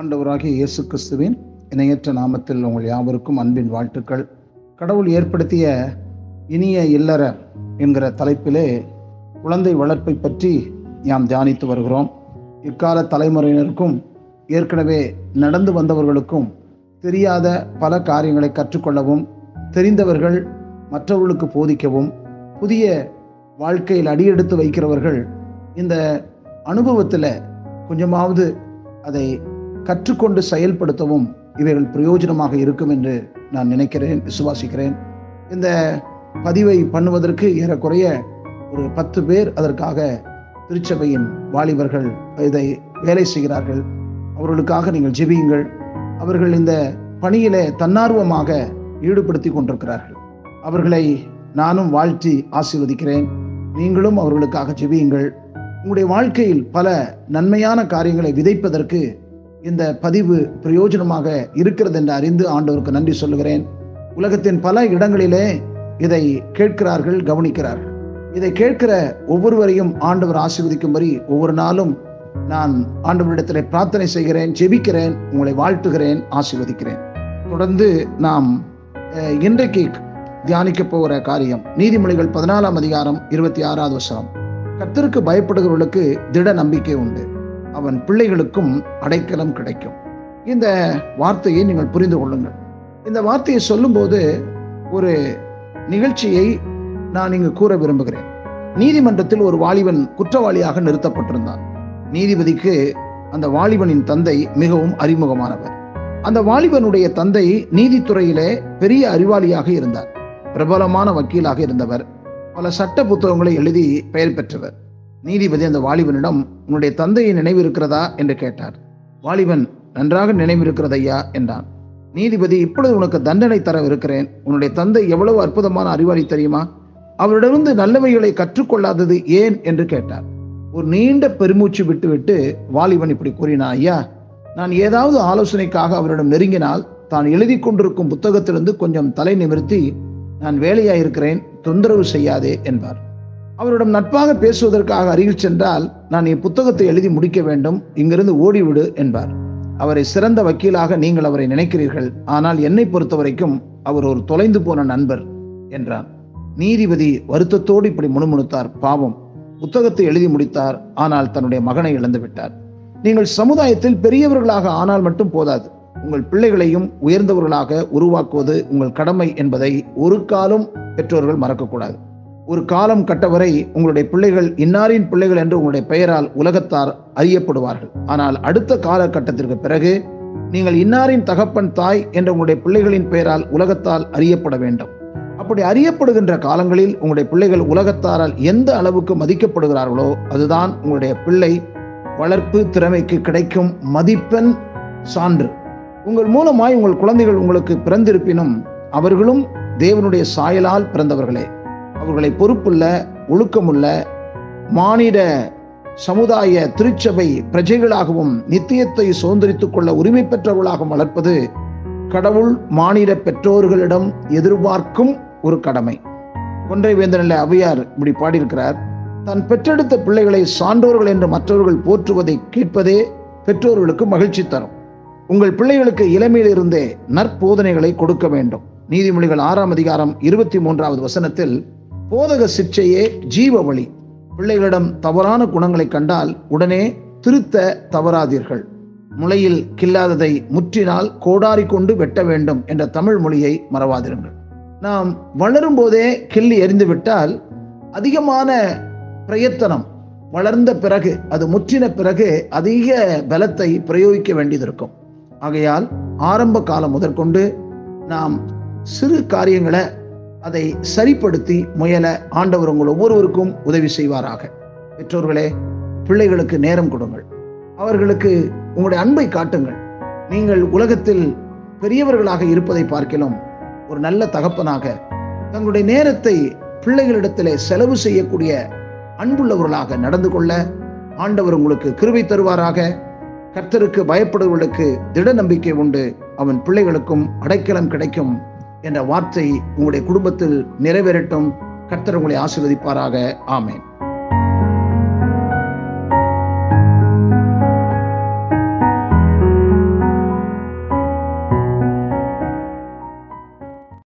ஆண்டவராகிய இயேசு கிறிஸ்துவின் இணையற்ற நாமத்தில் உங்கள் யாவருக்கும் அன்பின் வாழ்த்துக்கள். கடவுள் ஏற்படுத்திய இனிய இல்லற என்கிற தலைப்பிலே குழந்தை வளர்ப்பை பற்றி நாம் தியானித்து வருகிறோம். இக்கால தலைமுறையினருக்கும் ஏற்கனவே நடந்து வந்தவர்களுக்கும் தெரியாத பல காரியங்களை கற்றுக்கொள்ளவும் தெரிந்தவர்கள் மற்றவர்களுக்கு போதிக்கவும் புதிய வாழ்க்கையில் அடியெடுத்து வைக்கிறவர்கள் இந்த அனுபவத்தில் கொஞ்சமாவது அதை கற்றுக்கொண்டு செயல்படுத்தவும் இவைகள் பிரயோஜனமாக இருக்கும் என்று நான் நினைக்கிறேன் விசுவாசிக்கிறேன். இந்த பதிவை பண்ணுவதற்கு ஏறக்குறைய ஒரு பத்து பேர் அதற்காக திருச்சபையின் வாலிபர்கள் இதை வேலை செய்கிறார்கள். அவர்களுக்காக நீங்கள் ஜெபியுங்கள். அவர்கள் இந்த பணியிலே தன்னார்வமாக ஈடுபடுத்தி கொண்டிருக்கிறார்கள். அவர்களை நானும் வாழ்த்தி ஆசீர்வதிக்கிறேன். நீங்களும் அவர்களுக்காக ஜெபியுங்கள். உங்களுடைய வாழ்க்கையில் பல நன்மையான காரியங்களை விதைப்பதற்கு இந்த பதிவு பிரயோஜனமாக இருக்கிறது என்று அறிந்து ஆண்டவருக்கு நன்றி சொல்லுகிறேன். உலகத்தின் பல இடங்களிலே இதை கேட்கிறார்கள் கவனிக்கிறார்கள். இதை கேட்கிற ஒவ்வொருவரையும் ஆண்டவர் ஆசீர்வதிக்கும்படி ஒவ்வொரு நாளும் நான் ஆண்டவரிடத்தில் பிரார்த்தனை செய்கிறேன் ஜெபிக்கிறேன் உங்களை வாழ்த்துகிறேன் ஆசீர்வதிக்கிறேன். தொடர்ந்து நாம் இன்றைக்கு தியானிக்க போகிற காரியம். நீதிமொழிகள் பதினாலாம் அதிகாரம் இருபத்தி ஆறாவது வசனம். கர்த்தருக்கு பயப்படுகிறவர்களுக்கு திட நம்பிக்கை உண்டு. அவன் பிள்ளைகளுக்கும் அடைக்கலம் கிடைக்கும். இந்த வார்த்தையை நீங்கள் புரிந்து கொள்ளுங்கள். இந்த வார்த்தையை சொல்லும்போது ஒரு நிகழ்ச்சியை நான் இங்கு கூற விரும்புகிறேன். நீதிமன்றத்தில் ஒரு வாலிபன் குற்றவாளியாக நிறுத்தப்பட்டிருந்தான். நீதிபதிக்கு அந்த வாலிபனின் தந்தை மிகவும் அறிமுகமானவர். அந்த வாலிபனுடைய தந்தை நீதித்துறையிலே பெரிய அறிவாளியாக இருந்தார். பிரபலமான வக்கீலாக இருந்தவர். பல சட்ட புத்தகங்களை எழுதி பெயர் பெற்றவர். நீதிபதி அந்த வாலிபனிடம் உன்னுடைய தந்தையை நினைவு இருக்கிறதா என்று கேட்டார். வாலிபன் நன்றாக நினைவு ஐயா என்றான். நீதிபதி இப்பொழுது உனக்கு தண்டனை தரவிருக்கிறேன். உன்னுடைய தந்தை எவ்வளவு அற்புதமான அறிவாளி தெரியுமா? அவரிடமிருந்து நல்லவைகளை கற்றுக்கொள்ளாதது ஏன்? என்று கேட்டார். ஒரு நீண்ட பெருமூச்சு விட்டுவிட்டு வாலிபன் இப்படி கூறினான் ஐயா நான் ஏதாவது ஆலோசனைக்காக அவரிடம் நெருங்கினால் தான் எழுதி கொண்டிருக்கும் புத்தகத்திலிருந்து கொஞ்சம் தலை நிமிர்த்தி நான் வேலையாயிருக்கிறேன் தொந்தரவு செய்யாதே என்பார். அவரிடம் நட்பாக பேசுவதற்காக அருகில் சென்றால் நான் என் புத்தகத்தை எழுதி முடிக்க வேண்டும் இங்கிருந்து ஓடிவிடு என்பார். அவரை சிறந்த வக்கீலாக நீங்கள் அவரை நினைக்கிறீர்கள் ஆனால் என்னை பொறுத்தவரைக்கும் அவர் ஒரு தொலைந்து போன நண்பர் என்றான் நீதிபதி வருத்தத்தோடு இப்படி முணுமுணுத்தார் பாவம். புத்தகத்தை எழுதி முடித்தார் ஆனால் தன்னுடைய மகனை இழந்து விட்டார் நீங்கள் சமுதாயத்தில் பெரியவர்களாக ஆனால் மட்டும் போதாது. உங்கள் பிள்ளைகளையும் உயர்ந்தவர்களாக உருவாக்குவது உங்கள் கடமை என்பதை ஒரு காலம் பெற்றோர்கள் மறக்கக்கூடாது. ஒரு காலம் கட்டவரை உங்களுடைய பிள்ளைகள் இன்னாரின் பிள்ளைகள் என்று உங்களுடைய பெயரால் உலகத்தார் அறியப்படுவார்கள். ஆனால் அடுத்த காலகட்டத்திற்கு பிறகு நீங்கள் இன்னாரின் தகப்பன் தாய் என்ற உங்களுடைய பிள்ளைகளின் பெயரால் உலகத்தால் அறியப்பட வேண்டும். அப்படி அறியப்படுகின்ற காலங்களில் உங்களுடைய பிள்ளைகள் உலகத்தாரால் எந்த அளவுக்கு மதிக்கப்படுகிறார்களோ அதுதான் உங்களுடைய பிள்ளை வளர்ப்பு திறமைக்கு கிடைக்கும் மதிப்பெண் சான்று. உங்கள் மூலமாய் உங்கள் குழந்தைகள் உங்களுக்கு பிறந்திருப்பினும் அவர்களும் தேவனுடைய சாயலால் பிறந்தவர்களே. அவர்களை பொறுப்புள்ள ஒழுக்கமுள்ள மானிட சமுதாய திருச்சபை பிரஜைகளாகவும் நித்தியத்தை சுதந்திரித்துக் கொள்ள உரிமை பெற்றவர்களாகவும் வளர்ப்பது கடவுள் மானிட பெற்றோர்களிடம் எதிர்பார்க்கும் ஒரு கடமை. கொன்றை வேந்தனில் அவையார் இப்படி பாடியிருக்கிறார். தன் பெற்றெடுத்த பிள்ளைகளை சான்றோர்கள் என்று மற்றவர்கள் போற்றுவதை கேட்பதே பெற்றோர்களுக்கு மகிழ்ச்சி தரும். உங்கள் பிள்ளைகளுக்கு இளமையிலிருந்தே நற்போதனைகளை கொடுக்க வேண்டும். நீதிமொழிகள் ஆறாம் அதிகாரம் இருபத்தி மூன்றாவது வசனத்தில் போதக சிக்ஷையே ஜீவ வழி. பிள்ளைகளிடம் தவறான குணங்களை கண்டால் உடனே திருத்த தவறாதீர்கள். முளையில் கில்லாததை முற்றினால் கோடாரி கொண்டு வெட்ட வேண்டும் என்ற தமிழ் மொழியை மறவாதிருங்கள். நாம் வளரும் போதே கிள்ளி எறிந்துவிட்டால் அதிகமான பிரயத்தனம் வளர்ந்த பிறகு அது முற்றின பிறகு அதிக பலத்தை பிரயோகிக்க வேண்டியது இருக்கும். ஆகையால் ஆரம்ப காலம் முதற்கொண்டு நாம் சிறு காரியங்களை அதை சரிப்படுத்தி முயல ஆண்டவர் உங்கள் ஒவ்வொருவருக்கும் உதவி செய்வாராக. பெற்றோர்களே பிள்ளைகளுக்கு நேரம் கொடுங்கள். அவர்களுக்கு உங்களுடைய அன்பை காட்டுங்கள். நீங்கள் உலகத்தில் பெரியவர்களாக இருப்பதை பார்க்கலாம். ஒரு நல்ல தகப்பனாக தங்களுடைய நேரத்தை பிள்ளைகளிடத்திலே செலவு செய்யக்கூடிய அன்புள்ளவர்களாக நடந்து கொள்ள ஆண்டவர் உங்களுக்கு கிருவை தருவாராக. கர்த்தருக்கு பயப்படுவர்களுக்கு திட நம்பிக்கை உண்டு. அவன் பிள்ளைகளுக்கும் அடைக்கலம் கிடைக்கும் என்ற வார்த்தை உங்களுடைய குடும்பத்தில் நிறைவேறட்டும். கர்த்தர் உங்களை ஆசீர்வதிப்பாராக. ஆமேன்.